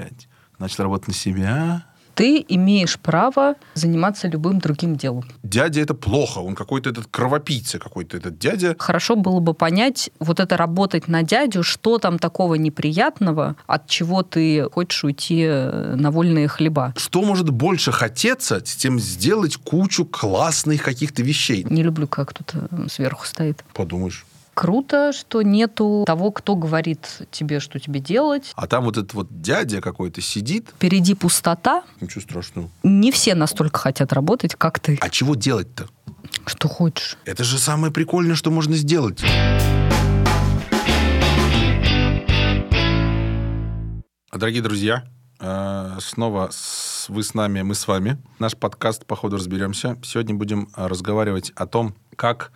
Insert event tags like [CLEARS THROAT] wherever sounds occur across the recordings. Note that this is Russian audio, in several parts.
блядь, начал работать на себя, ты имеешь право заниматься любым другим делом. Дядя это плохо, он какой-то этот кровопийца какой-то этот дядя. Хорошо было бы понять, вот это работать на дядю, что там такого неприятного, от чего ты хочешь уйти э, на вольные хлеба. Что может больше хотеться, тем сделать кучу классных каких-то вещей. Не люблю, как тут э, сверху стоит. Подумаешь круто, что нету того, кто говорит тебе, что тебе делать. А там вот этот вот дядя какой-то сидит. Впереди пустота. Ничего страшного. Не все настолько хотят работать, как ты. А чего делать-то? Что хочешь. Это же самое прикольное, что можно сделать. Дорогие друзья, э, снова вы с нами, мы с вами. Наш подкаст «По ходу разберемся». Сегодня будем разговаривать о том, как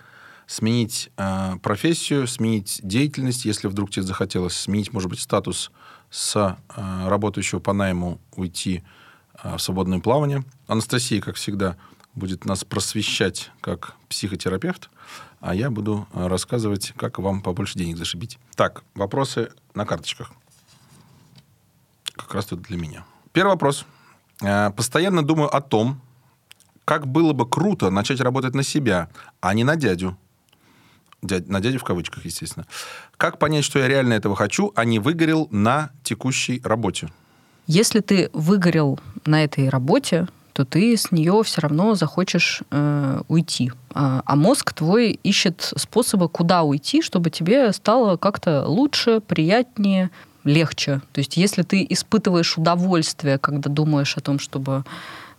сменить э, профессию, сменить деятельность, если вдруг тебе захотелось сменить, может быть, статус с э, работающего по найму, уйти э, в свободное плавание. Анастасия, как всегда, будет нас просвещать как психотерапевт, а я буду э, рассказывать, как вам побольше денег зашибить. Так, вопросы на карточках. Как раз тут для меня. Первый вопрос. Э, постоянно думаю о том, как было бы круто начать работать на себя, а не на дядю дядь, на дядю в кавычках, естественно. Как понять, что я реально этого хочу, а не выгорел на текущей работе? Если ты выгорел на этой работе, то ты с нее все равно захочешь э, уйти. А, а мозг твой ищет способы, куда уйти, чтобы тебе стало как-то лучше, приятнее, легче. То есть если ты испытываешь удовольствие, когда думаешь о том, чтобы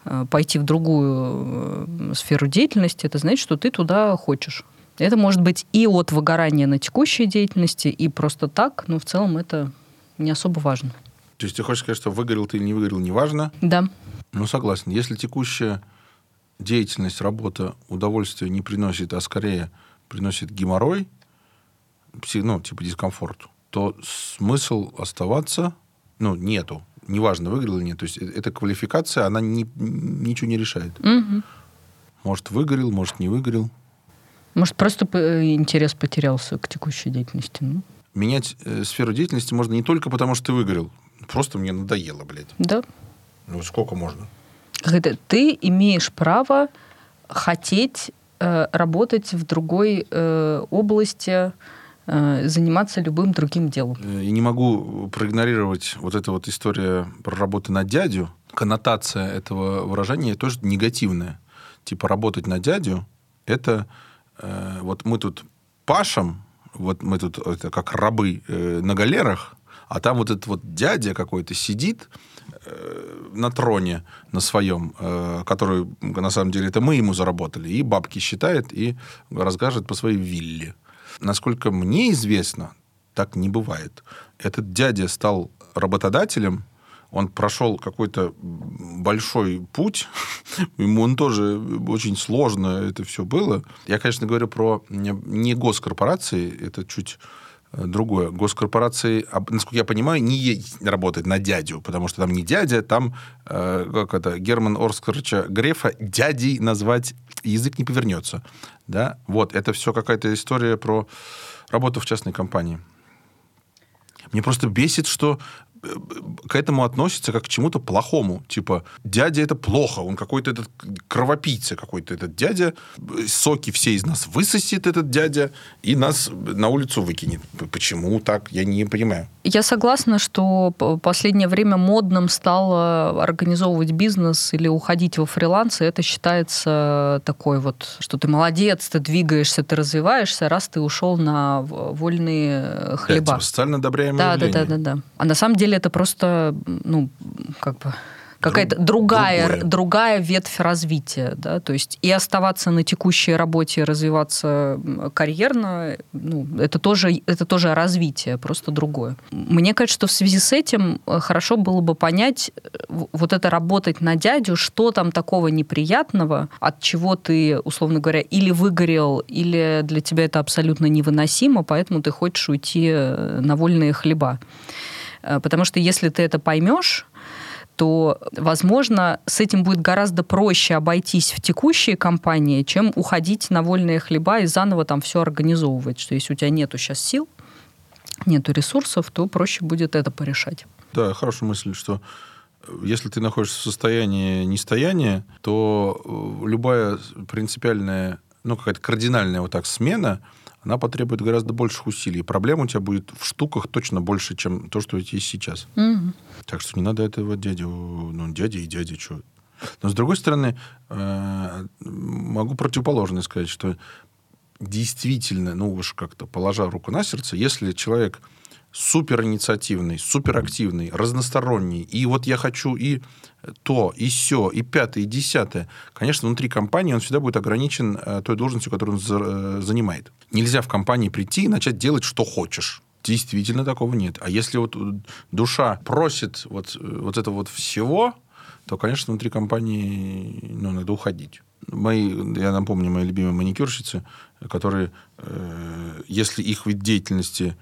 э, пойти в другую э, сферу деятельности, это значит, что ты туда хочешь. Это может быть и от выгорания на текущей деятельности, и просто так, но в целом это не особо важно. То есть ты хочешь сказать, что выгорел ты или не выгорел, неважно? Да. Ну, согласен. Если текущая деятельность, работа, удовольствие не приносит, а скорее приносит геморрой, ну, типа дискомфорт, то смысл оставаться, ну, нету. Неважно, выиграл или нет. То есть э, эта квалификация, она не, ничего не решает. Угу. Может, выгорел, может, не выгорел. Может, просто э, интерес потерялся к текущей деятельности? Ну? Менять э, сферу деятельности можно не только потому, что ты выгорел. Просто мне надоело, блядь. Да. Ну, сколько можно? Это ты имеешь право хотеть э, работать в другой э, области, э, заниматься любым другим делом. Э, и не могу проигнорировать вот эта вот история про работу на дядю. Коннотация этого выражения тоже негативная. Типа работать на дядю – это Э, вот мы тут пашем, вот мы тут это как рабы э, на галерах, а там вот этот вот дядя какой-то сидит э, на троне на своем, э, который на самом деле это мы ему заработали, и бабки считает и разгаживает по своей вилле. Насколько мне известно, так не бывает. Этот дядя стал работодателем, он прошел какой-то большой путь, [LAUGHS] ему он тоже очень сложно это все было. Я, конечно, говорю про не госкорпорации, это чуть э, другое. Госкорпорации, насколько я понимаю, не работает на дядю, потому что там не дядя, там, э, как это, Герман Орскорча Грефа дядей назвать язык не повернется. Да? Вот, это все какая-то история про работу в частной компании. Мне просто бесит, что к этому относится как к чему-то плохому. Типа, дядя это плохо, он какой-то этот кровопийца какой-то этот дядя. Соки все из нас высосет этот дядя и нас на улицу выкинет. Почему так? Я не понимаю. Я согласна, что последнее время модным стало организовывать бизнес или уходить во фриланс, и это считается такой вот, что ты молодец, ты двигаешься, ты развиваешься, раз ты ушел на вольные хлеба. Да, типа социально одобряемое да, да, да, да, да. А на самом деле это просто, ну, как бы какая-то другая, другое. другая ветвь развития, да, то есть и оставаться на текущей работе, развиваться карьерно, ну, это тоже, это тоже развитие, просто другое. Мне кажется, что в связи с этим э, хорошо было бы понять, э, вот это работать на дядю, что там такого неприятного, от чего ты, условно говоря, или выгорел, или для тебя это абсолютно невыносимо, поэтому ты хочешь уйти э, на вольные хлеба. Потому что если ты это поймешь, то, возможно, с этим будет гораздо проще обойтись в текущей компании, чем уходить на вольные хлеба и заново там все организовывать. Что если у тебя нету сейчас сил, нету ресурсов, то проще будет это порешать. Да, хорошая мысль, что если ты находишься в состоянии нестояния, то э, любая принципиальная, ну, какая-то кардинальная вот так смена, она потребует гораздо больших усилий. И проблем у тебя будет в штуках точно больше, чем то, что у тебя есть сейчас. Мгм. Так что не надо этого дядю, ну, дядя и дядя, что. Но, с другой стороны, э, могу противоположное сказать, что действительно, ну уж как-то положа руку на сердце, если человек супер инициативный, супер активный, разносторонний, и вот я хочу и то, и все, и пятое, и десятое, конечно, внутри компании он всегда будет ограничен э, той должностью, которую он э, занимает. Нельзя в компании прийти и начать делать, что хочешь. Действительно такого нет. А если вот э, душа просит вот, вот этого вот всего, то, конечно, внутри компании ну, надо уходить. Мои, я напомню, мои любимые маникюрщицы, которые, э, если их вид деятельности,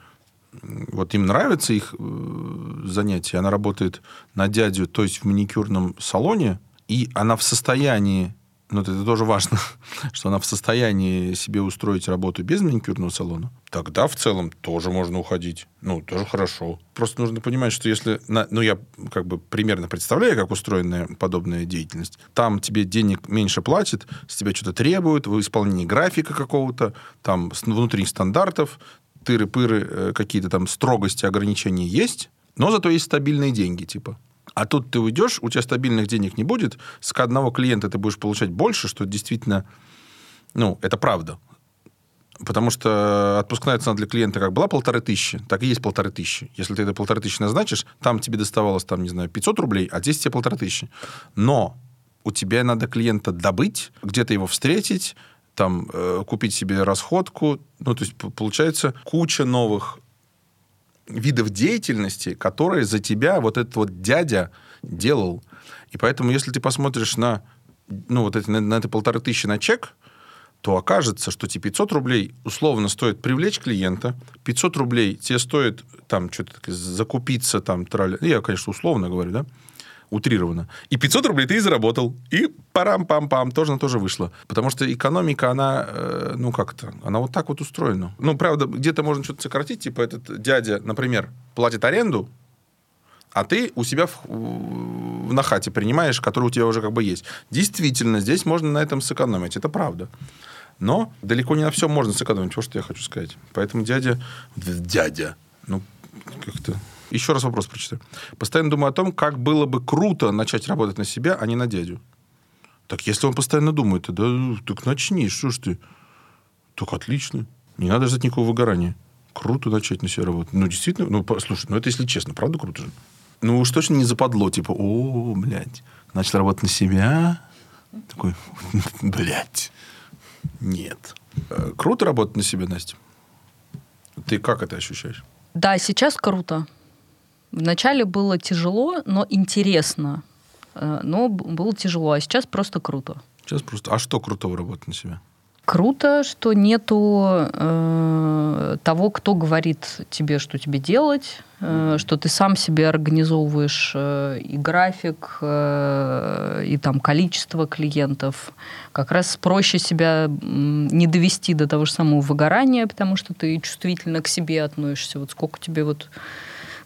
вот им нравится их э, занятие, она работает на дядю, то есть в маникюрном салоне, и она в состоянии, ну, это тоже важно, [LAUGHS] что она в состоянии себе устроить работу без маникюрного салона, тогда в целом тоже можно уходить. Ну, тоже хорошо. Просто нужно понимать, что если... на- ну, я как бы примерно представляю, как устроена подобная деятельность. Там тебе денег меньше платят, с тебя что-то требуют, в исполнении графика какого-то, там внутренних стандартов, тыры-пыры, э, какие-то там строгости, ограничения есть, но зато есть стабильные деньги, типа. А тут ты уйдешь, у тебя стабильных денег не будет, с одного клиента ты будешь получать больше, что действительно, ну, это правда. Потому что отпускная цена для клиента как была полторы тысячи, так и есть полторы тысячи. Если ты это полторы тысячи назначишь, там тебе доставалось, там, не знаю, 500 рублей, а здесь тебе полторы тысячи. Но у тебя надо клиента добыть, где-то его встретить, там, э, купить себе расходку. Ну, то есть, получается, куча новых видов деятельности, которые за тебя вот этот вот дядя делал. И поэтому, если ты посмотришь на, ну, вот эти, на, на это полторы тысячи на чек, то окажется, что тебе 500 рублей условно стоит привлечь клиента, 500 рублей тебе стоит там что-то закупиться, там, трали. Я, конечно, условно говорю, да, утрированно. И 500 рублей ты и заработал. И парам-пам-пам, тоже на тоже вышло. Потому что экономика, она, э, ну, как-то, она вот так вот устроена. Ну, правда, где-то можно что-то сократить, типа этот дядя, например, платит аренду, а ты у себя в, в- на хате принимаешь, который у тебя уже как бы есть. Действительно, здесь можно на этом сэкономить, это правда. Но далеко не на всем можно сэкономить, вот что я хочу сказать. Поэтому дядя... Дядя. Ну, как-то... Еще раз вопрос прочитаю. Постоянно думаю о том, как было бы круто начать работать на себя, а не на дядю. Так если он постоянно думает, да так начни, что ж ты? Так отлично. Не надо ждать никакого выгорания. Круто начать на себя работать. Ну, действительно, ну, слушай, ну, это если честно, правда круто же? Ну, уж точно не западло, типа, о, блядь, начал работать на себя. Такой, [LAUGHS] блядь, нет. Э, Круто работать на себя, Настя? Ты как это ощущаешь? Да, сейчас круто. Вначале было тяжело, но интересно. Э, Но было тяжело, а сейчас просто круто. Сейчас просто... А что крутого работать на себя? Круто, что нету э, того, кто говорит тебе, что тебе делать, э, что ты сам себе организовываешь э, и график, э, и там количество клиентов. Как раз проще себя м, не довести до того же самого выгорания, потому что ты чувствительно к себе относишься. Вот сколько тебе вот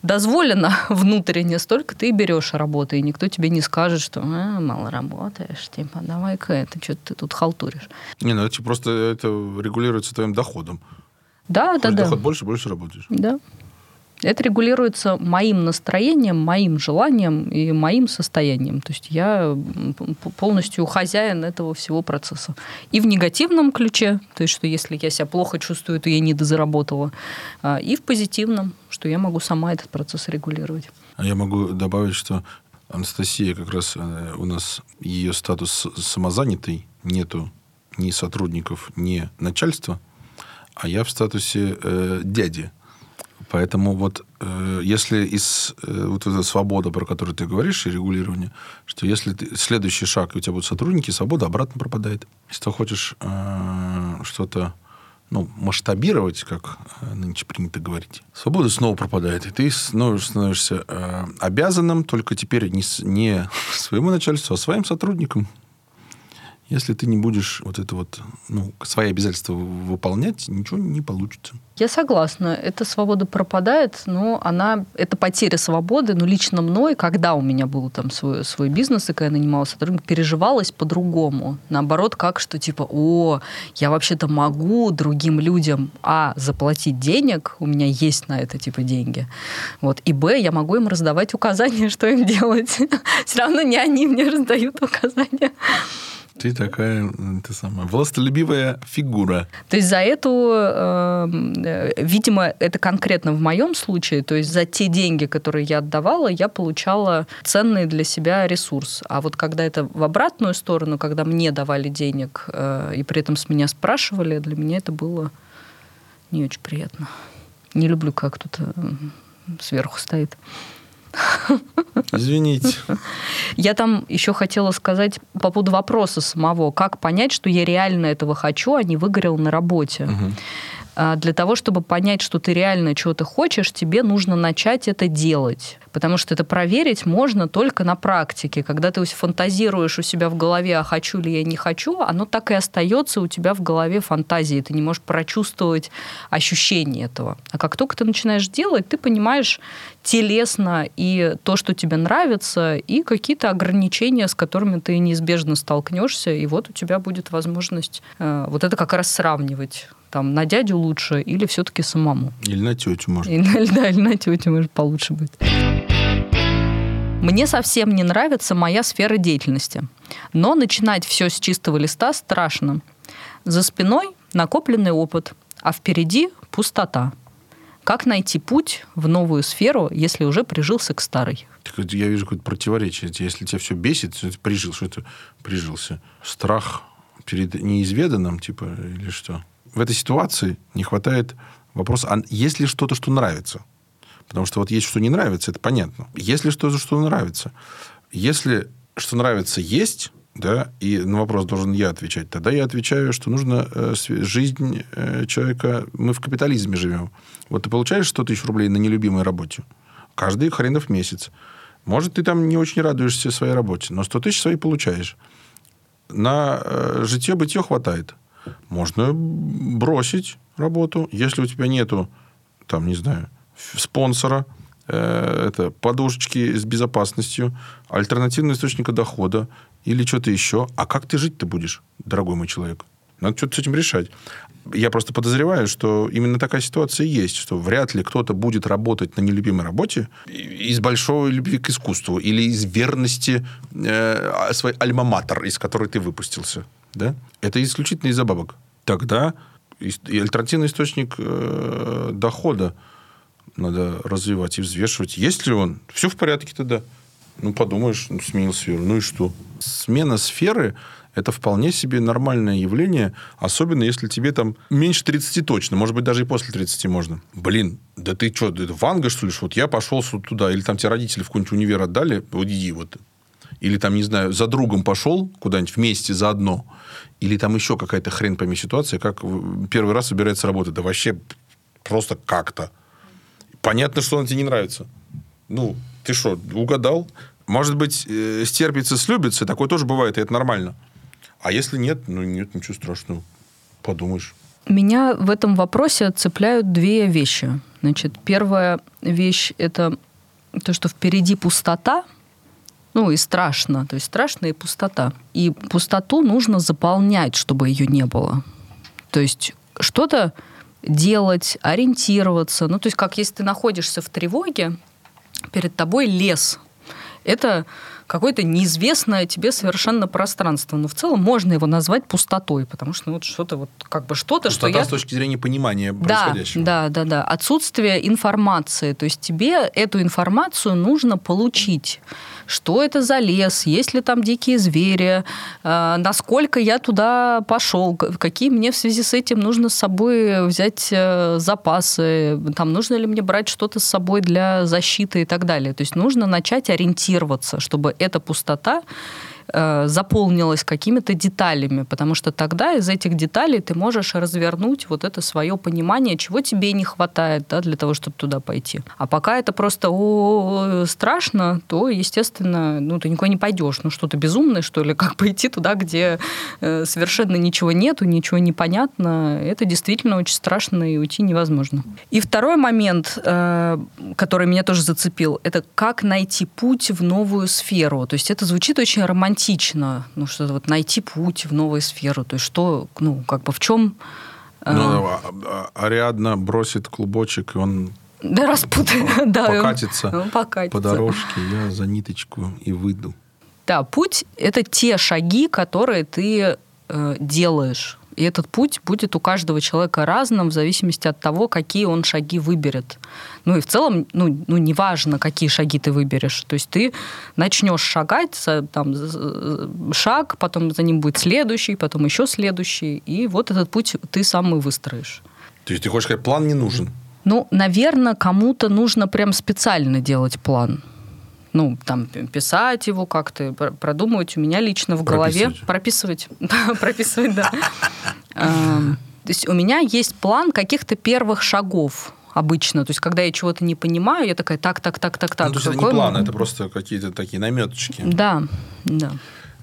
дозволено внутренне, столько ты берешь работы, и никто тебе не скажет, что «А, мало работаешь, типа, давай-ка это, что ты тут халтуришь. Не, ну это просто это регулируется твоим доходом. Да, да, Хочешь да. доход больше, больше работаешь. Да. Это регулируется моим настроением, моим желанием и моим состоянием. То есть я полностью хозяин этого всего процесса. И в негативном ключе, то есть что если я себя плохо чувствую, то я не дозаработала, а, и в позитивном, что я могу сама этот процесс регулировать. А я могу добавить, что Анастасия как раз э, у нас ее статус самозанятый, нету ни сотрудников, ни начальства, а я в статусе э, дяди. Поэтому вот э, если из э, вот эта свобода, про которую ты говоришь, и регулирование, что если ты, следующий шаг, и у тебя будут сотрудники, свобода обратно пропадает. Если ты хочешь э, что-то ну, масштабировать, как э, нынче принято говорить, свобода снова пропадает. И ты снова становишься э, обязанным только теперь не, не [LAUGHS] своему начальству, а своим сотрудникам. Если ты не будешь вот это вот, ну, свои обязательства выполнять, ничего не получится. Я согласна. Эта свобода пропадает, но она, это потеря свободы, но лично мной, когда у меня был там свой, свой бизнес, и когда я нанимала сотрудников, переживалось по-другому. Наоборот, как что типа, о, я вообще-то могу другим людям, а, заплатить денег, у меня есть на это типа деньги, вот, и, б, я могу им раздавать указания, [LAUGHS] что им делать. Все равно не они мне раздают указания. Ты такая, ты самая, властолюбивая фигура. То есть за эту, эм, э, видимо, это конкретно в моем случае, то есть за те деньги, которые я отдавала, я получала ценный для себя ресурс. А вот когда это в обратную сторону, когда мне давали денег э, и при этом с меня спрашивали, для меня это было не очень приятно. Не люблю, как кто-то сверху стоит. Извините. Я там еще хотела сказать по поводу вопроса самого. Как понять, что я реально этого хочу, а не выгорел на работе? Угу. Для того, чтобы понять, что ты реально чего-то хочешь, тебе нужно начать это делать. Потому что это проверить можно только на практике. Когда ты фантазируешь у себя в голове, а хочу ли я, не хочу, оно так и остается у тебя в голове фантазии. Ты не можешь прочувствовать ощущение этого. А как только ты начинаешь делать, ты понимаешь телесно и то, что тебе нравится, и какие-то ограничения, с которыми ты неизбежно столкнешься, и вот у тебя будет возможность э, вот это как раз сравнивать там, на дядю лучше или все-таки самому. Или на тетю может. Или, [LAUGHS] да, или на тетю может получше быть. Мне совсем не нравится моя сфера деятельности. Но начинать все с чистого листа страшно. За спиной накопленный опыт, а впереди пустота. Как найти путь в новую сферу, если уже прижился к старой? Я вижу какое-то противоречие. Если тебя все бесит, что ты прижил, что это прижился? Страх перед неизведанным, типа, или что? В этой ситуации не хватает вопроса, а есть ли что-то, что нравится? Потому что вот есть что не нравится, это понятно. Если что-то, что нравится. Если что нравится есть, да, и на вопрос должен я отвечать, тогда я отвечаю, что нужно э, жизнь э, человека... Мы в капитализме живем. Вот ты получаешь 100 тысяч рублей на нелюбимой работе. Каждый хренов месяц. Может, ты там не очень радуешься своей работе, но 100 тысяч свои получаешь. На э, житье-бытие хватает. Можно бросить работу, если у тебя нету, там, не знаю, спонсора, э, это подушечки с безопасностью, альтернативного источника дохода или что-то еще. А как ты жить-то будешь, дорогой мой человек? Надо что-то с этим решать. Я просто подозреваю, что именно такая ситуация есть, что вряд ли кто-то будет работать на нелюбимой работе из большой любви к искусству или из верности э, своей альма-матер, из которой ты выпустился. Да? Это исключительно из-за бабок. Тогда и альтернативный источник э, дохода надо развивать и взвешивать. Есть ли он? Все в порядке тогда. Ну, подумаешь, ну, сменил сферу. Ну и что? Смена сферы – это вполне себе нормальное явление, особенно если тебе там меньше 30 точно, может быть, даже и после 30 можно. Блин, да ты что, это Ванга, что ли? Вот я пошел туда, или там тебе родители в какой-нибудь универ отдали, вот иди вот. Или там, не знаю, за другом пошел куда-нибудь вместе заодно. Или там еще какая-то хрен пойми ситуация, как первый раз собирается работать. Да вообще просто как-то. Понятно, что он тебе не нравится. Ну, ты что, угадал? Может быть, э, стерпится, слюбится, такое тоже бывает, и это нормально. А если нет, ну нет, ничего страшного. Подумаешь. Меня в этом вопросе цепляют две вещи. Значит, первая вещь – это то, что впереди пустота, ну и страшно, то есть страшно и пустота. И пустоту нужно заполнять, чтобы ее не было. То есть что-то делать, ориентироваться. Ну, то есть, как если ты находишься в тревоге, перед тобой лес. Это какое-то неизвестное тебе совершенно пространство. Но в целом можно его назвать пустотой, потому что ну, вот что-то вот как бы что-то, Пустота что я... с точки зрения понимания происходящего. Да, да, да. Отсутствие информации. То есть тебе эту информацию нужно получить что это за лес, есть ли там дикие звери, а, насколько я туда пошел, какие мне в связи с этим нужно с собой взять э, запасы, там нужно ли мне брать что-то с собой для защиты и так далее. То есть нужно начать ориентироваться, чтобы эта пустота э, заполнилось какими-то деталями, потому что тогда из этих деталей ты можешь развернуть вот это свое понимание, чего тебе не хватает да, для того, чтобы туда пойти. А пока это просто о, страшно, то, естественно, ну, ты никуда не пойдешь. Ну, что-то безумное, что ли, [LAUGHS] как пойти туда, где э, совершенно ничего нету, ничего не понятно. Это действительно очень страшно, и уйти невозможно. И второй момент, э, который меня тоже зацепил, это как найти путь в новую сферу. То есть это звучит очень романтично, ну, что вот найти путь в новую сферу. То есть что, ну, как бы в чем... Э... Ну, а, а, Ариадна бросит клубочек, и он да, распутает. [LAUGHS] [LAUGHS] Да, покатится, он покатится по дорожке, я за ниточку и выйду. Да, путь – это те шаги, которые ты э, делаешь. И этот путь будет у каждого человека разным в зависимости от того, какие он шаги выберет. Ну и в целом, ну, ну неважно, какие шаги ты выберешь. То есть ты начнешь шагать, там, шаг, потом за ним будет следующий, потом еще следующий. И вот этот путь ты сам и выстроишь. То есть ты хочешь сказать, план не нужен? Ну, наверное, кому-то нужно прям специально делать план ну, там, писать его как-то, продумывать у меня лично в голове. Прописывать. [LAUGHS] Прописывать, да. Эм, то есть у меня есть план каких-то первых шагов обычно. То есть, когда я чего-то не понимаю, я такая, так, так, так, так, так. Ну, то есть, это не план, это просто какие-то такие наметочки. Да, да.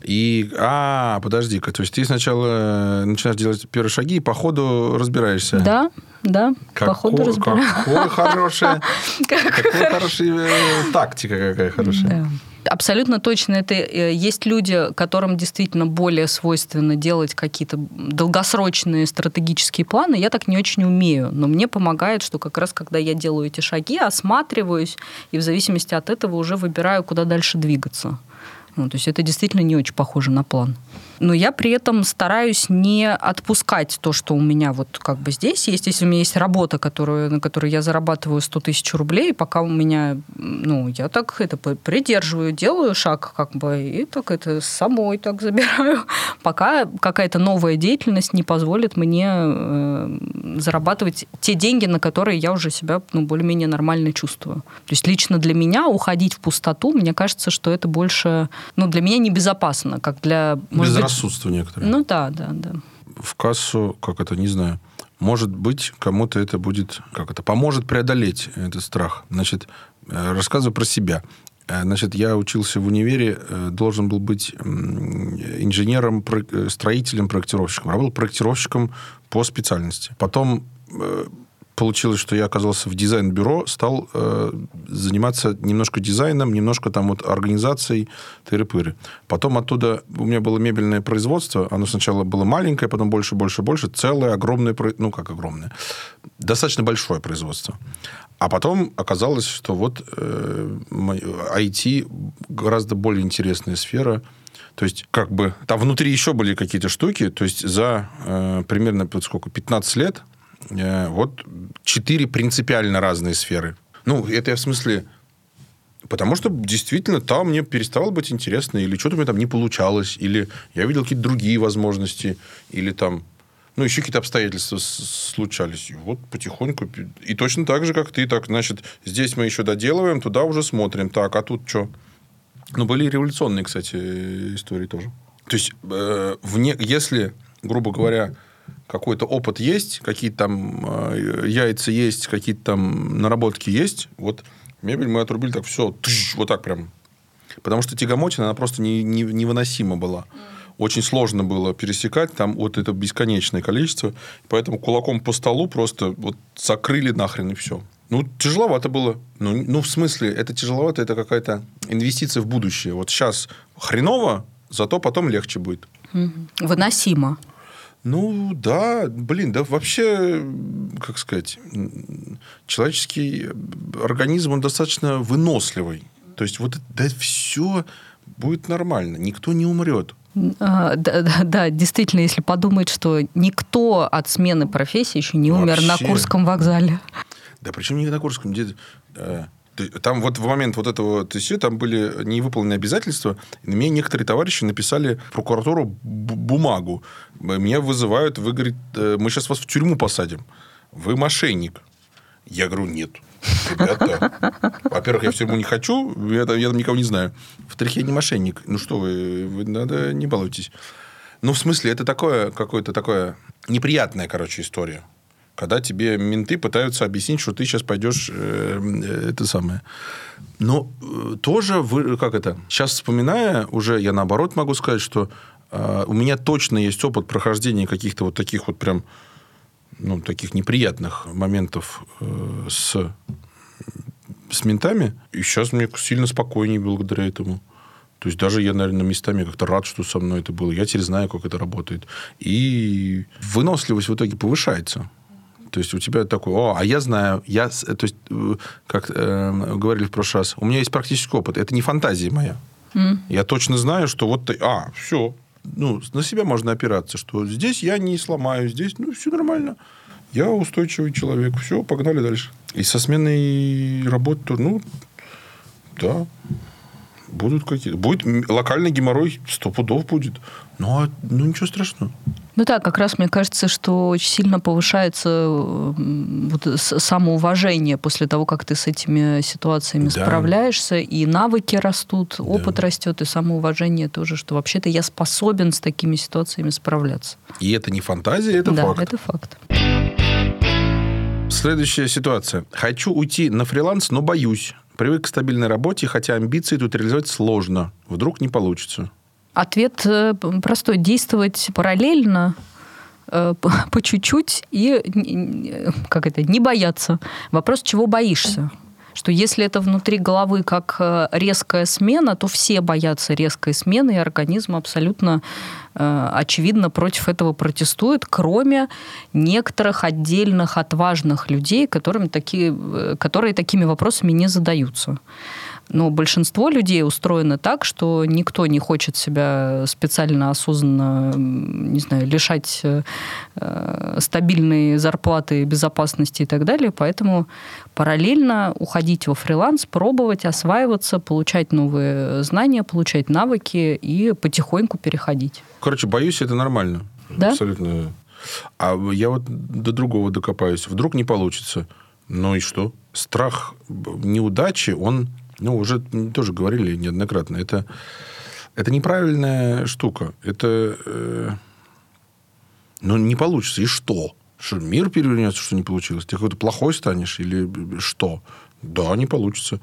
И, а, подожди-ка, то есть ты сначала начинаешь делать первые шаги и по ходу разбираешься. Да, да, как, по ходу разбираешься. Какая хорошая, [LAUGHS] какая хорошая тактика какая хорошая. Абсолютно точно. Это э, есть люди, которым действительно более свойственно делать какие-то долгосрочные стратегические планы. Я так не очень умею, но мне помогает, что как раз когда я делаю эти шаги, осматриваюсь и в зависимости от этого уже выбираю, куда дальше двигаться. Ну, то есть это действительно не очень похоже на план но я при этом стараюсь не отпускать то, что у меня вот как бы здесь есть. Если у меня есть работа, которую, на которой я зарабатываю 100 тысяч рублей, пока у меня, ну, я так это придерживаю, делаю шаг как бы, и так это самой так забираю, [LAUGHS] пока какая-то новая деятельность не позволит мне э, зарабатывать те деньги, на которые я уже себя ну, более-менее нормально чувствую. То есть лично для меня уходить в пустоту, мне кажется, что это больше, ну, для меня небезопасно, как для, может быть, безрассудство некоторое. Ну да, да, да. В кассу, как это, не знаю, может быть, кому-то это будет, как это, поможет преодолеть этот страх. Значит, э, рассказываю про себя. Э, значит, я учился в универе, э, должен был быть инженером, строителем, проектировщиком. Работал проектировщиком по специальности. Потом получилось, что я оказался в дизайн-бюро, стал э, заниматься немножко дизайном, немножко там вот организацией тыры-пыры. Потом оттуда у меня было мебельное производство. Оно сначала было маленькое, потом больше, больше, больше. Целое, огромное, ну как огромное, достаточно большое производство. А потом оказалось, что вот э, IT гораздо более интересная сфера. То есть, как бы, там внутри еще были какие-то штуки. То есть, за э, примерно, сколько, 15 лет вот четыре принципиально разные сферы. Ну, это я в смысле... Потому что действительно там мне перестало быть интересно, или что-то у меня там не получалось, или я видел какие-то другие возможности, или там ну, еще какие-то обстоятельства случались. И вот потихоньку. И точно так же, как ты. Так, значит, здесь мы еще доделываем, туда уже смотрим. Так, а тут что? Ну, были революционные, кстати, истории тоже. То есть, э, вне, если, грубо говоря, какой-то опыт есть, какие-то там э, яйца есть, какие-то там наработки есть, вот мебель мы отрубили так все, тыш, вот так прям. Потому что тягомотина, она просто не, не, невыносима была. Очень сложно было пересекать, там вот это бесконечное количество. Поэтому кулаком по столу просто вот закрыли нахрен и все. Ну, тяжеловато было. Ну, ну, в смысле, это тяжеловато, это какая-то инвестиция в будущее. Вот сейчас хреново, зато потом легче будет. Выносимо. Ну, да, блин, да вообще, как сказать, человеческий организм, он достаточно выносливый. То есть, вот да, все будет нормально, никто не умрет. А, да, да, да, действительно, если подумать, что никто от смены профессии еще не умер на Курском вокзале. Да, причем не на Курском. Где, э, там вот в момент вот этого ТС там были невыполненные обязательства. И меня некоторые товарищи написали в прокуратуру бумагу. Меня вызывают, вы, говорит, «Э, мы сейчас вас в тюрьму посадим. Вы мошенник. Я говорю, нет. Ребята, во-первых, я в тюрьму не хочу, я, я там никого не знаю. Во-вторых, я не мошенник. Ну что вы, вы надо не балуйтесь. Ну, в смысле, это такое, какое-то такое неприятная, короче, история. Когда тебе менты пытаются объяснить, что ты сейчас пойдешь э, э, это самое. Но э, тоже, вы, как это, сейчас вспоминая, уже я наоборот могу сказать, что э, у меня точно есть опыт прохождения каких-то вот таких вот прям ну, таких неприятных моментов э, с, с ментами. И сейчас мне сильно спокойнее благодаря этому. То есть даже я, наверное, местами как-то рад, что со мной это было. Я теперь знаю, как это работает. И выносливость в итоге повышается. То есть у тебя такой, о, а я знаю, я, то есть, э, как э, говорили в прошлый раз, у меня есть практический опыт, это не фантазия моя. Mm. Я точно знаю, что вот, ты, а, все, ну, на себя можно опираться, что здесь я не сломаю, здесь, ну, все нормально. Я устойчивый человек, все, погнали дальше. И со сменой работы, ну, да, будут какие-то. Будет локальный геморрой, сто пудов будет. Ну, а, ну, ничего страшного. Ну да, как раз мне кажется, что очень сильно повышается вот самоуважение после того, как ты с этими ситуациями да. справляешься, и навыки растут, опыт да. растет, и самоуважение тоже, что вообще-то я способен с такими ситуациями справляться. И это не фантазия, это да, факт. Да, это факт. Следующая ситуация. Хочу уйти на фриланс, но боюсь. Привык к стабильной работе, хотя амбиции тут реализовать сложно. Вдруг не получится. Ответ э, простой. Действовать параллельно э, [LAUGHS] по чуть-чуть и как это, не бояться. Вопрос, чего боишься? Что если это внутри головы как э, резкая смена, то все боятся резкой смены, и организм абсолютно очевидно против этого протестует, кроме некоторых отдельных отважных людей, которым такие, которые такими вопросами не задаются. Но большинство людей устроено так, что никто не хочет себя специально, осознанно, не знаю, лишать э, стабильной зарплаты, безопасности и так далее. Поэтому параллельно уходить во фриланс, пробовать, осваиваться, получать новые знания, получать навыки и потихоньку переходить. Короче, боюсь, это нормально. Да? Абсолютно. А я вот до другого докопаюсь. Вдруг не получится. Ну и что? Страх неудачи, он ну, уже тоже говорили неоднократно, это, это неправильная штука. Это, э, ну, не получится. И что? Что мир перевернется, что не получилось? Ты какой-то плохой станешь или что? Да, не получится.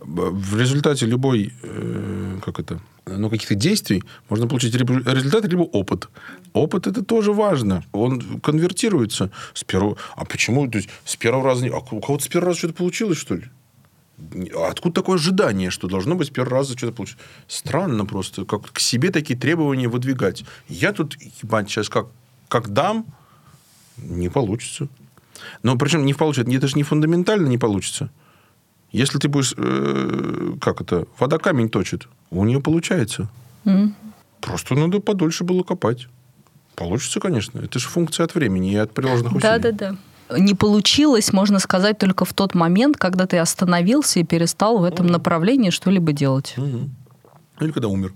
В результате любой, э, как это, ну, каких-то действий можно получить результат, либо опыт. Опыт это тоже важно. Он конвертируется с первого... А почему? То есть, с первого раза... А у кого-то с первого раза что-то получилось, что ли? Откуда такое ожидание, что должно быть с первого раза что-то получить? Странно просто, как к себе такие требования выдвигать. Я тут, ебать, сейчас как, как дам, не получится. Но причем не получится, это же не фундаментально не получится. Если ты будешь, э, как это, вода камень точит, у нее получается. Mm. Просто надо подольше было копать. Получится, конечно. Это же функция от времени и от приложенных усилий. Да-да-да не получилось, можно сказать, только в тот момент, когда ты остановился и перестал в этом направлении что-либо делать. Угу. Или когда умер.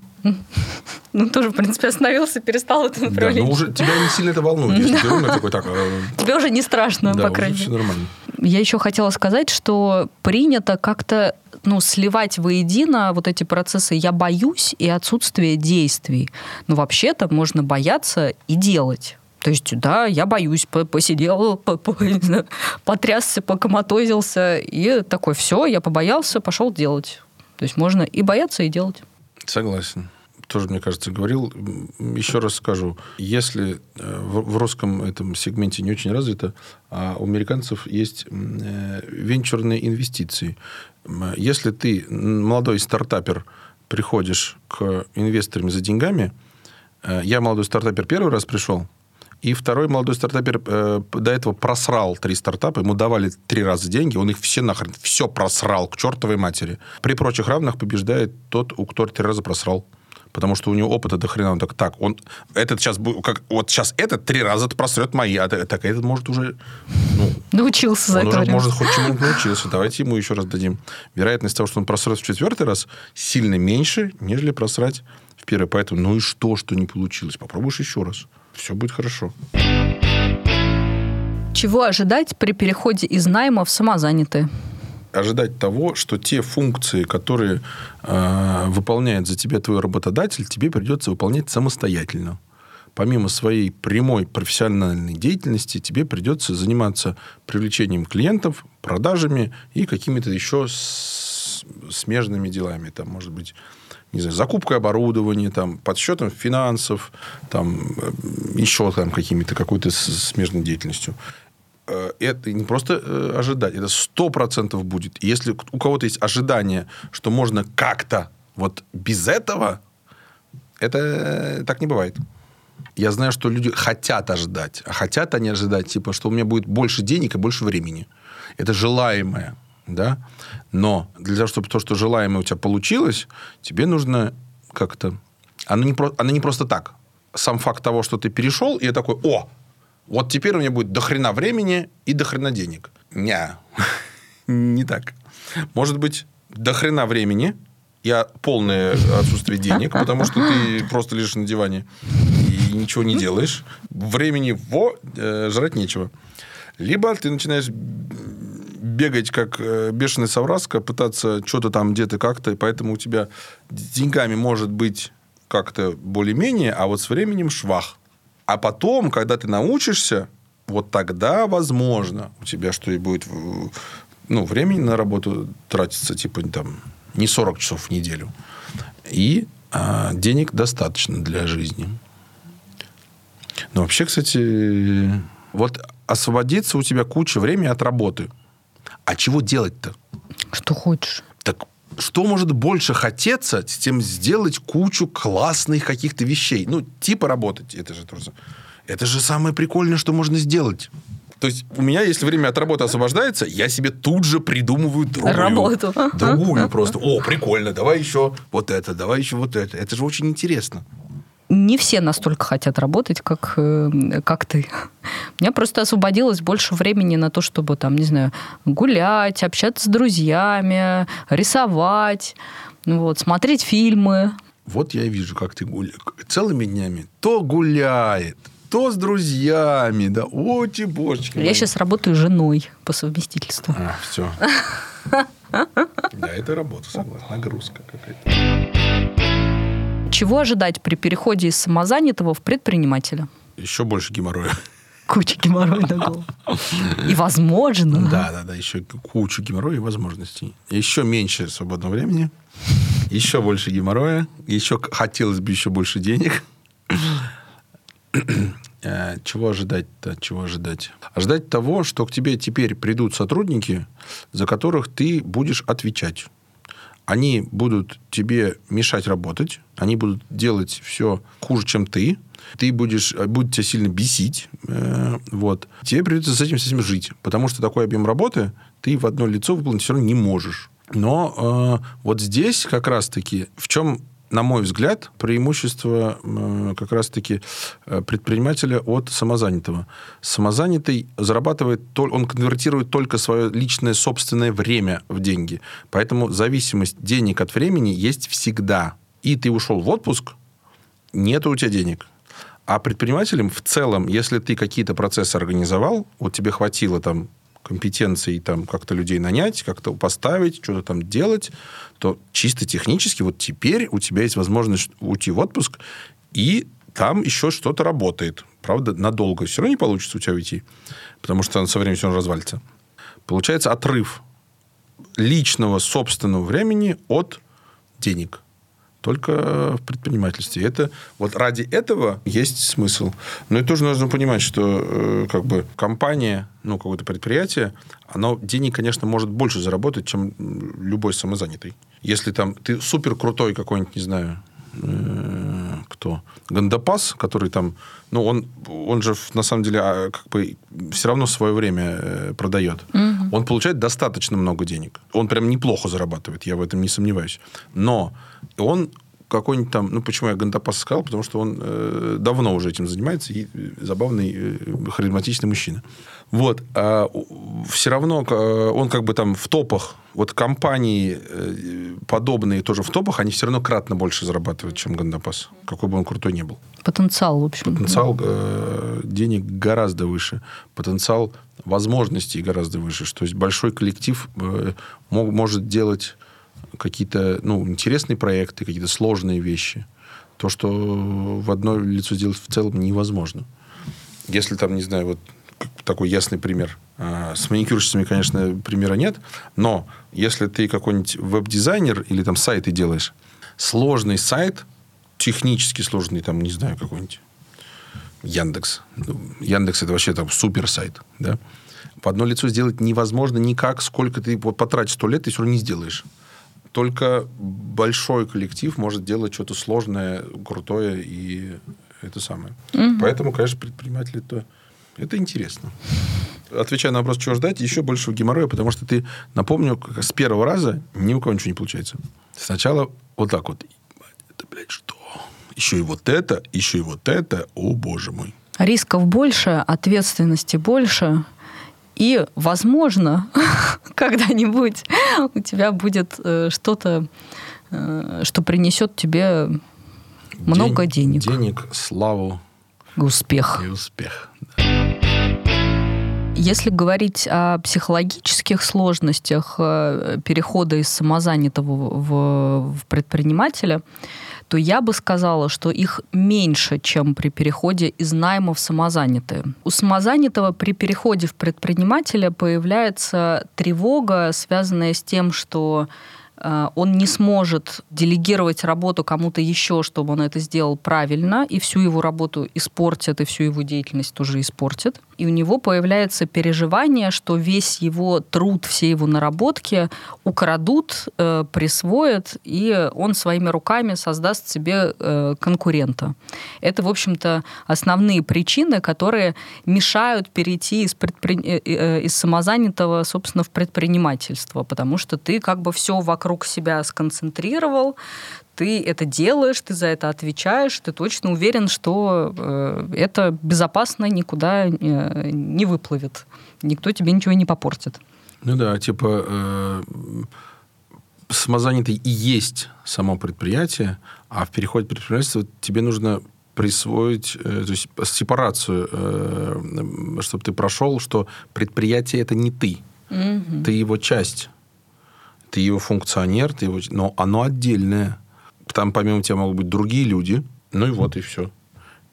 Ну, тоже, в принципе, остановился, перестал в этом направлении. Да, но уже тебя не сильно это волнует. Если ты умер, такой, так... Э, Тебе уже не страшно, по крайней мере. все нормально. Я еще хотела сказать, что принято как-то ну, сливать воедино вот эти процессы «я боюсь» и отсутствие действий. Но вообще-то можно бояться и делать. То есть, да, я боюсь, посидел, [LAUGHS] потрясся, покоматозился, и такой, все, я побоялся, пошел делать. То есть можно и бояться, и делать. Согласен. Тоже, мне кажется, говорил. Еще раз скажу. Если э, в русском этом сегменте не очень развито, а у американцев есть э, венчурные инвестиции. Если ты, молодой стартапер, приходишь к инвесторам за деньгами, э, я молодой стартапер первый раз пришел, и второй молодой стартапер э, до этого просрал три стартапа. Ему давали три раза деньги. Он их все нахрен, все просрал к чертовой матери. При прочих равных побеждает тот, у кто три раза просрал. Потому что у него опыта до хрена. Он так, так, он этот сейчас, как, вот сейчас этот три раза просрет мои, а так этот может уже... Ну, научился за он это уже, может, хоть [LAUGHS] чему-нибудь научился. Давайте ему еще раз дадим. Вероятность того, что он просрет в четвертый раз, сильно меньше, нежели просрать в первый. Поэтому, ну и что, что не получилось? Попробуешь еще раз все будет хорошо. Чего ожидать при переходе из найма в самозанятые? ожидать того, что те функции, которые э, выполняет за тебя твой работодатель, тебе придется выполнять самостоятельно. Помимо своей прямой профессиональной деятельности, тебе придется заниматься привлечением клиентов, продажами и какими-то еще смежными делами. Там, может быть, не знаю, закупкой оборудования, там, подсчетом финансов, там, э, еще там, какими-то какой-то смежной деятельностью. Э, это не просто э, ожидать, это сто процентов будет. Если у кого-то есть ожидание, что можно как-то вот без этого, это так не бывает. Я знаю, что люди хотят ожидать. А хотят они ожидать, типа, что у меня будет больше денег и больше времени. Это желаемое. Да? Но для того, чтобы то, что желаемое у тебя получилось, тебе нужно как-то... Оно не, про... оно не просто так. Сам факт того, что ты перешел, и я такой, о, вот теперь у меня будет дохрена времени и дохрена денег. Не, [LAUGHS] не так. Может быть, дохрена времени и полное отсутствие денег, потому что ты просто лежишь на диване и ничего не делаешь. Времени во э, жрать нечего. Либо ты начинаешь бегать как э, бешеный совраска, пытаться что-то там где-то как-то, и поэтому у тебя деньгами может быть как-то более-менее, а вот с временем швах. А потом, когда ты научишься, вот тогда, возможно, у тебя что и будет ну, времени на работу тратится, типа, там, не 40 часов в неделю. И а, денег достаточно для жизни. Но вообще, кстати, вот освободиться у тебя куча времени от работы. А чего делать-то? Что хочешь. Так что может больше хотеться, тем сделать кучу классных каких-то вещей. Ну, типа работать. Это же тоже... Это же самое прикольное, что можно сделать. То есть у меня, если время от работы освобождается, я себе тут же придумываю другую. Работу. Другую просто. О, прикольно, давай еще вот это, давай еще вот это. Это же очень интересно не все настолько хотят работать, как, э, как ты. [LAUGHS] У меня просто освободилось больше времени на то, чтобы, там, не знаю, гулять, общаться с друзьями, рисовать, вот, смотреть фильмы. Вот я и вижу, как ты гуляешь. Целыми днями то гуляет, то с друзьями, да, о, те божечки. Я сейчас работаю женой по совместительству. А, все. [LAUGHS] Да, это работа, согласен. Нагрузка какая-то. Чего ожидать при переходе из самозанятого в предпринимателя? Еще больше геморроя. Куча геморроя на голову. И возможно. Да, да, да, еще кучу геморроя и возможностей. Еще меньше свободного времени, еще больше геморроя, еще хотелось бы еще больше денег. Э, чего ожидать-то? Чего ожидать? Ожидать того, что к тебе теперь придут сотрудники, за которых ты будешь отвечать они будут тебе мешать работать, они будут делать все хуже, чем ты, ты будешь, будет тебя сильно бесить, э, вот. Тебе придется с этим, с этим жить, потому что такой объем работы ты в одно лицо выполнить все равно не можешь. Но э, вот здесь как раз-таки в чем на мой взгляд, преимущество как раз-таки э, предпринимателя от самозанятого. Самозанятый зарабатывает, он конвертирует только свое личное собственное время в деньги. Поэтому зависимость денег от времени есть всегда. И ты ушел в отпуск, нет у тебя денег. А предпринимателям в целом, если ты какие-то процессы организовал, вот тебе хватило там компетенций там как-то людей нанять, как-то поставить, что-то там делать, то чисто технически вот теперь у тебя есть возможность уйти в отпуск, и там еще что-то работает. Правда, надолго все равно не получится у тебя уйти, потому что он со временем все развалится. Получается отрыв личного собственного времени от денег только в предпринимательстве. Это вот ради этого есть смысл. Но и тоже нужно понимать, что э, как бы компания, ну какое-то предприятие, оно денег, конечно, может больше заработать, чем любой самозанятый. Если там ты супер крутой какой-нибудь, не знаю, э, кто Гандапас, который там, ну он он же на самом деле а, как бы все равно свое время э, продает. Угу. Он получает достаточно много денег. Он прям неплохо зарабатывает, я в этом не сомневаюсь. Но он какой-нибудь там... Ну, почему я Гандапас сказал? Потому что он э, давно уже этим занимается, и забавный, э, харизматичный мужчина. Вот. А все равно э, он как бы там в топах. Вот компании э, подобные тоже в топах, они все равно кратно больше зарабатывают, чем Гандапас. Какой бы он крутой ни был. Потенциал, в общем. Потенциал э, денег гораздо выше. Потенциал возможностей гораздо выше. Что есть большой коллектив э, мог, может делать какие-то ну, интересные проекты, какие-то сложные вещи. То, что в одно лицо сделать в целом невозможно. Если там, не знаю, вот такой ясный пример. А, с маникюрщицами, конечно, примера нет, но если ты какой-нибудь веб-дизайнер или там сайты делаешь, сложный сайт, технически сложный, там, не знаю, какой-нибудь Яндекс. Ну, Яндекс это вообще там супер сайт, да. В одно лицо сделать невозможно никак, сколько ты потратишь сто лет, ты все равно не сделаешь. Только большой коллектив может делать что-то сложное, крутое и это самое. Угу. Поэтому, конечно, предприниматели то это интересно. Отвечая на вопрос, чего ждать, еще больше геморроя, потому что ты, напомню, с первого раза ни у кого ничего не получается. Сначала вот так вот. Это, блядь, что? Еще и вот это, еще и вот это. О, боже мой. Рисков больше, ответственности больше. И, возможно, [LAUGHS] когда-нибудь у тебя будет э, что-то, э, что принесет тебе много денег. Денег, славу. Успех. И успех. Если говорить о психологических сложностях э, перехода из самозанятого в, в предпринимателя, то я бы сказала, что их меньше, чем при переходе из найма в самозанятые. У самозанятого при переходе в предпринимателя появляется тревога, связанная с тем, что он не сможет делегировать работу кому-то еще, чтобы он это сделал правильно, и всю его работу испортит, и всю его деятельность тоже испортит. И у него появляется переживание, что весь его труд, все его наработки украдут, э, присвоят, и он своими руками создаст себе э, конкурента. Это, в общем-то, основные причины, которые мешают перейти из, предпри... из самозанятого, собственно, в предпринимательство, потому что ты как бы все вокруг вокруг себя сконцентрировал, ты это делаешь, ты за это отвечаешь, ты точно уверен, что э, это безопасно никуда э, не выплывет, никто тебе ничего не попортит. Ну да, типа э, самозанятый и есть само предприятие, а в переходе предпринимательства тебе нужно присвоить, э, то есть сепарацию, э, чтобы ты прошел, что предприятие это не ты, угу. ты его часть ты его функционер, ты его... но оно отдельное. Там помимо тебя могут быть другие люди, ну и вот и все.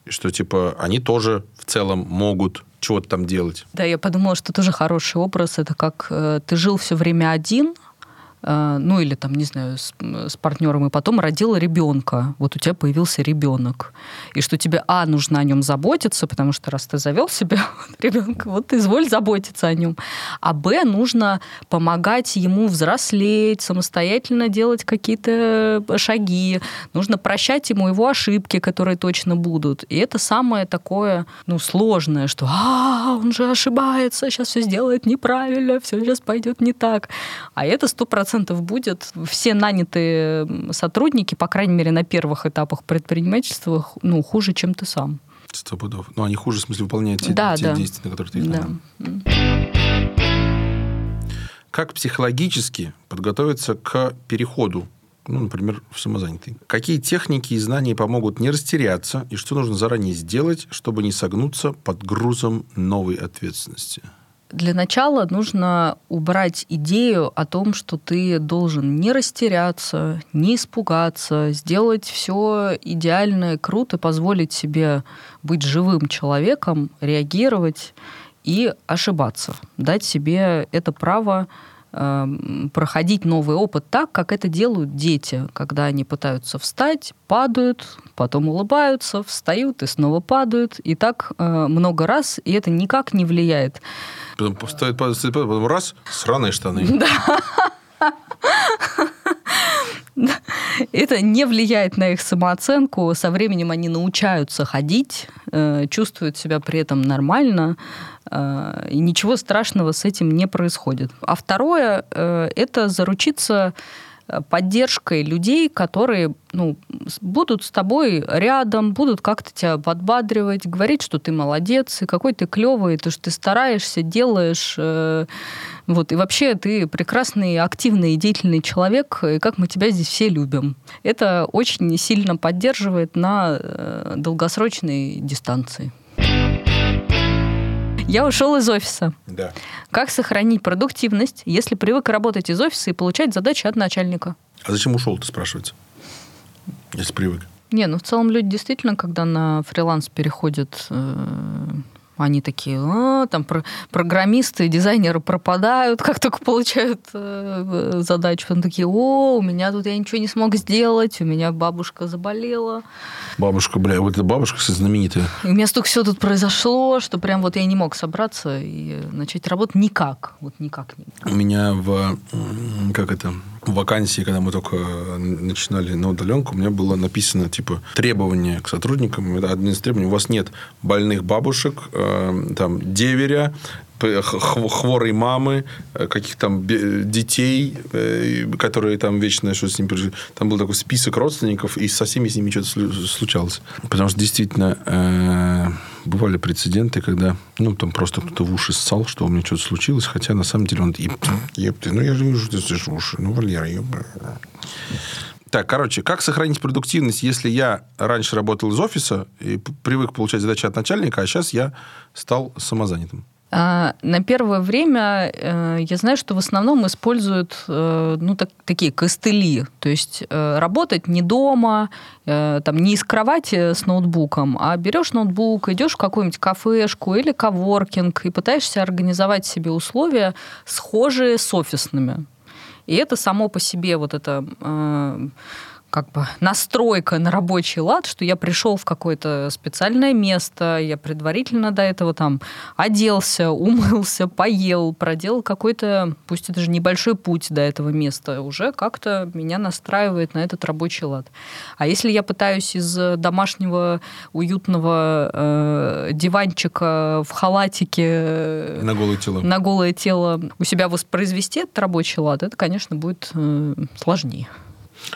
Что, типа, они тоже в целом могут чего-то там делать. Да, я подумала, что тоже хороший образ. Это как э, ты жил все время один, ну или там, не знаю, с, с партнером, и потом родила ребенка. Вот у тебя появился ребенок. И что тебе, а, нужно о нем заботиться, потому что раз ты завел себе [LAUGHS] ребенка, вот изволь заботиться о нем. А б, нужно помогать ему взрослеть, самостоятельно делать какие-то шаги. Нужно прощать ему его ошибки, которые точно будут. И это самое такое, ну, сложное, что, а, он же ошибается, сейчас все сделает неправильно, все сейчас пойдет не так. А это сто процентов процентов будет. Все нанятые сотрудники, по крайней мере, на первых этапах предпринимательства, ну, хуже, чем ты сам. Сто пудов. Ну, они хуже, в смысле, выполняют те, да, те да. действия, на которые ты их да. Как психологически подготовиться к переходу ну, например, в самозанятый. Какие техники и знания помогут не растеряться, и что нужно заранее сделать, чтобы не согнуться под грузом новой ответственности? Для начала нужно убрать идею о том, что ты должен не растеряться, не испугаться, сделать все идеально и круто, позволить себе быть живым человеком, реагировать и ошибаться, дать себе это право проходить новый опыт так, как это делают дети, когда они пытаются встать, падают, потом улыбаются, встают и снова падают, и так э, много раз, и это никак не влияет. Потом встают, падают, встают, падают, потом раз, сраные штаны. [LAUGHS] Да. Это не влияет на их самооценку. Со временем они научаются ходить, э, чувствуют себя при этом нормально, и ничего страшного с этим не происходит. А второе э, – это заручиться э, поддержкой людей, которые ну, будут с тобой рядом, будут как-то тебя подбадривать, говорить, что ты молодец, и какой ты клевый, то, что ты стараешься, делаешь. Э, вот, и вообще ты прекрасный, активный и деятельный человек, и как мы тебя здесь все любим. Это очень сильно поддерживает на э, долгосрочной дистанции. Я ушел из офиса. Да. Как сохранить продуктивность, если привык работать из офиса и получать задачи от начальника? А зачем ушел, ты спрашивается? Если привык. Не, ну в целом люди действительно, когда на фриланс переходят, э, они такие, а, там про программисты, дизайнеры пропадают, как только получают э, задачу. Они такие, о, у меня тут я ничего не смог сделать, у меня бабушка заболела. Бабушка, бля, вот эта бабушка, кстати, знаменитая. И у меня столько все тут произошло, что прям вот я не мог собраться и начать работать никак. Вот никак не. У меня в, как это, вакансии, когда мы только начинали на удаленку, у меня было написано, типа, требования к сотрудникам. Это один из требований. У вас нет больных бабушек, э, там, деверя, хворой мамы, э, каких там детей, э, которые там вечно что с ним пережили. Там был такой список родственников, и со всеми с ними что-то случалось. Потому что действительно э, бывали прецеденты, когда ну, там просто кто-то в уши ссал, что у меня что-то случилось, хотя на самом деле он... [CLEARS THROAT] Епты, ну я же вижу, что ты слышишь уши. Ну, Валера, еб... Так, короче, как сохранить продуктивность, если я раньше работал из офиса и привык получать задачи от начальника, а сейчас я стал самозанятым? А, на первое время э, я знаю, что в основном используют э, ну, так, такие костыли. То есть э, работать не дома, там, не из кровати с ноутбуком, а берешь ноутбук, идешь в какую-нибудь кафешку или коворкинг и пытаешься организовать себе условия, схожие с офисными. И это само по себе вот это как бы настройка на рабочий лад, что я пришел в какое-то специальное место, я предварительно до этого там оделся, [LAUGHS] умылся, поел, проделал какой-то, пусть это же небольшой путь до этого места, уже как-то меня настраивает на этот рабочий лад. А если я пытаюсь из домашнего уютного э, диванчика в халатике на голое тело на голое тело у себя воспроизвести этот рабочий лад, это, конечно, будет э, сложнее.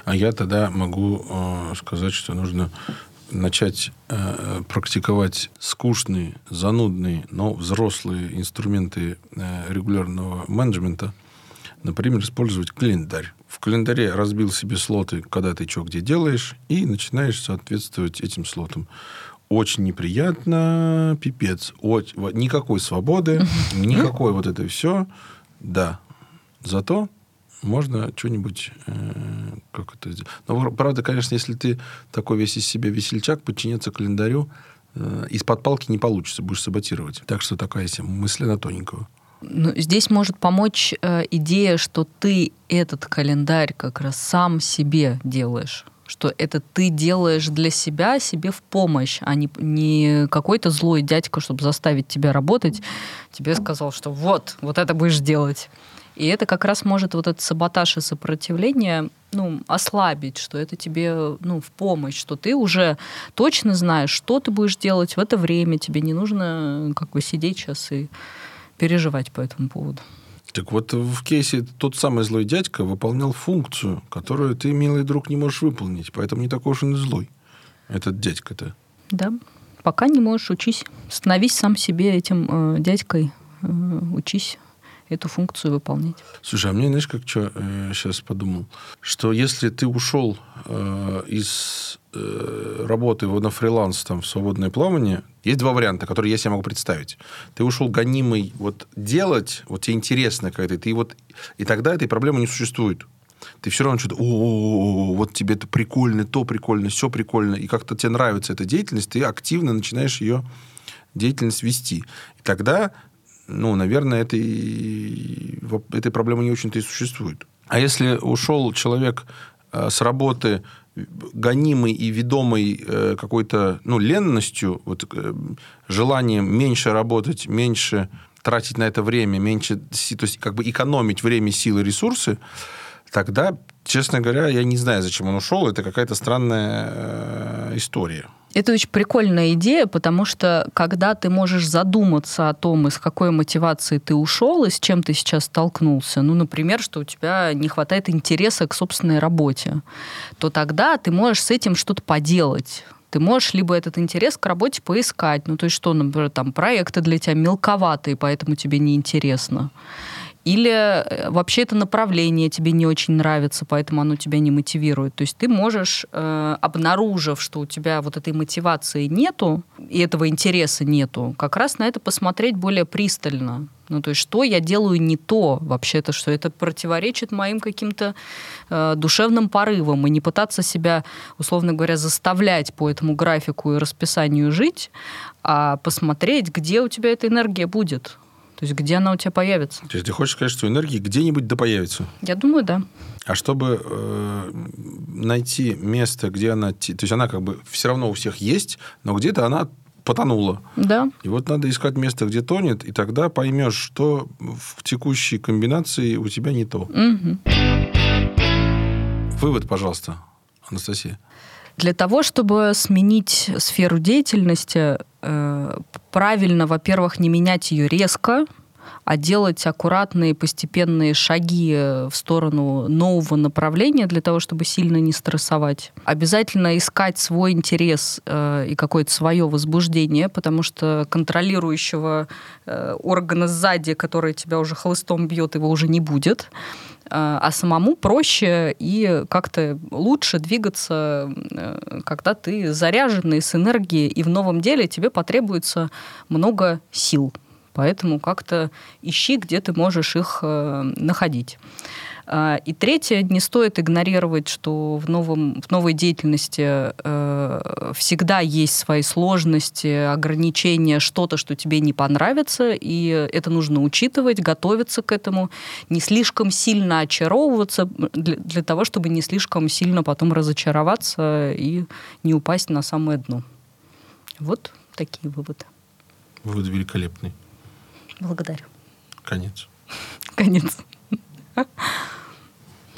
А я тогда могу э, сказать, что нужно начать э, практиковать скучные, занудные, но взрослые инструменты э, регулярного менеджмента. Например, использовать календарь. В календаре разбил себе слоты, когда ты что где делаешь, и начинаешь соответствовать этим слотам. Очень неприятно, пипец. Очень, никакой свободы, никакой вот это все. Да. Зато можно что-нибудь э, как это Но, правда, конечно, если ты такой весь из себя весельчак, подчиняться календарю э, из-под палки не получится, будешь саботировать. Так что такая себе мысль на тоненького. Ну, здесь может помочь э, идея, что ты этот календарь как раз сам себе делаешь что это ты делаешь для себя, себе в помощь, а не, не какой-то злой дядька, чтобы заставить тебя работать, тебе сказал, что вот, вот это будешь делать. И это как раз может вот этот саботаж и сопротивление ну, ослабить, что это тебе ну, в помощь, что ты уже точно знаешь, что ты будешь делать в это время, тебе не нужно как бы сидеть сейчас и переживать по этому поводу. Так вот, в кейсе тот самый злой дядька выполнял функцию, которую ты, милый друг, не можешь выполнить. Поэтому не такой уж он и злой, этот дядька-то. Да. Пока не можешь, учись. Становись сам себе этим э, дядькой, э, учись эту функцию выполнять. Слушай, а мне, знаешь, как что э, сейчас подумал? Что если ты ушел э, из э, работы на фриланс там, в свободное плавание, есть два варианта, которые я себе могу представить. Ты ушел гонимый вот делать, вот тебе интересно как-то, ты вот, и тогда этой проблемы не существует. Ты все равно что-то, о, вот тебе это прикольно, то прикольно, все прикольно, и как-то тебе нравится эта деятельность, ты активно начинаешь ее деятельность вести. И тогда ну, наверное, этой, этой проблемы не очень-то и существует. А если ушел человек э, с работы гонимый и ведомый э, какой-то ну, ленностью, вот, э, желанием меньше работать, меньше тратить на это время, меньше, то есть как бы экономить время, силы, ресурсы, тогда, честно говоря, я не знаю, зачем он ушел. Это какая-то странная история. Это очень прикольная идея, потому что когда ты можешь задуматься о том, из какой мотивации ты ушел и с чем ты сейчас столкнулся, ну, например, что у тебя не хватает интереса к собственной работе, то тогда ты можешь с этим что-то поделать ты можешь либо этот интерес к работе поискать, ну то есть что, например, там проекты для тебя мелковатые, поэтому тебе неинтересно. Или э, вообще это направление тебе не очень нравится, поэтому оно тебя не мотивирует. То есть ты можешь, э, обнаружив, что у тебя вот этой мотивации нету, и этого интереса нету, как раз на это посмотреть более пристально. Ну, то есть, что я делаю не то вообще-то, что это противоречит моим каким-то э, душевным порывам, и не пытаться себя, условно говоря, заставлять по этому графику и расписанию жить, а посмотреть, где у тебя эта энергия будет. То есть где она у тебя появится? То есть ты хочешь сказать, что энергия где-нибудь да появится? Я думаю, да. А чтобы э, найти место, где она... То есть она как бы все равно у всех есть, но где-то она потонула. Да. И вот надо искать место, где тонет, и тогда поймешь, что в текущей комбинации у тебя не то. Угу. Вывод, пожалуйста, Анастасия. Для того, чтобы сменить сферу деятельности, правильно, во-первых, не менять ее резко, а делать аккуратные постепенные шаги в сторону нового направления для того, чтобы сильно не стрессовать. Обязательно искать свой интерес э, и какое-то свое возбуждение, потому что контролирующего э, органа сзади, который тебя уже хлыстом бьет, его уже не будет. А, а самому проще и как-то лучше двигаться, э, когда ты заряженный с энергией, и в новом деле тебе потребуется много сил. Поэтому как-то ищи, где ты можешь их э, находить. А, и третье, не стоит игнорировать, что в, новом, в новой деятельности э, всегда есть свои сложности, ограничения, что-то, что тебе не понравится, и это нужно учитывать, готовиться к этому, не слишком сильно очаровываться для, для того, чтобы не слишком сильно потом разочароваться и не упасть на самое дно. Вот такие выводы. Вывод великолепный. Благодарю. Конец. Конец.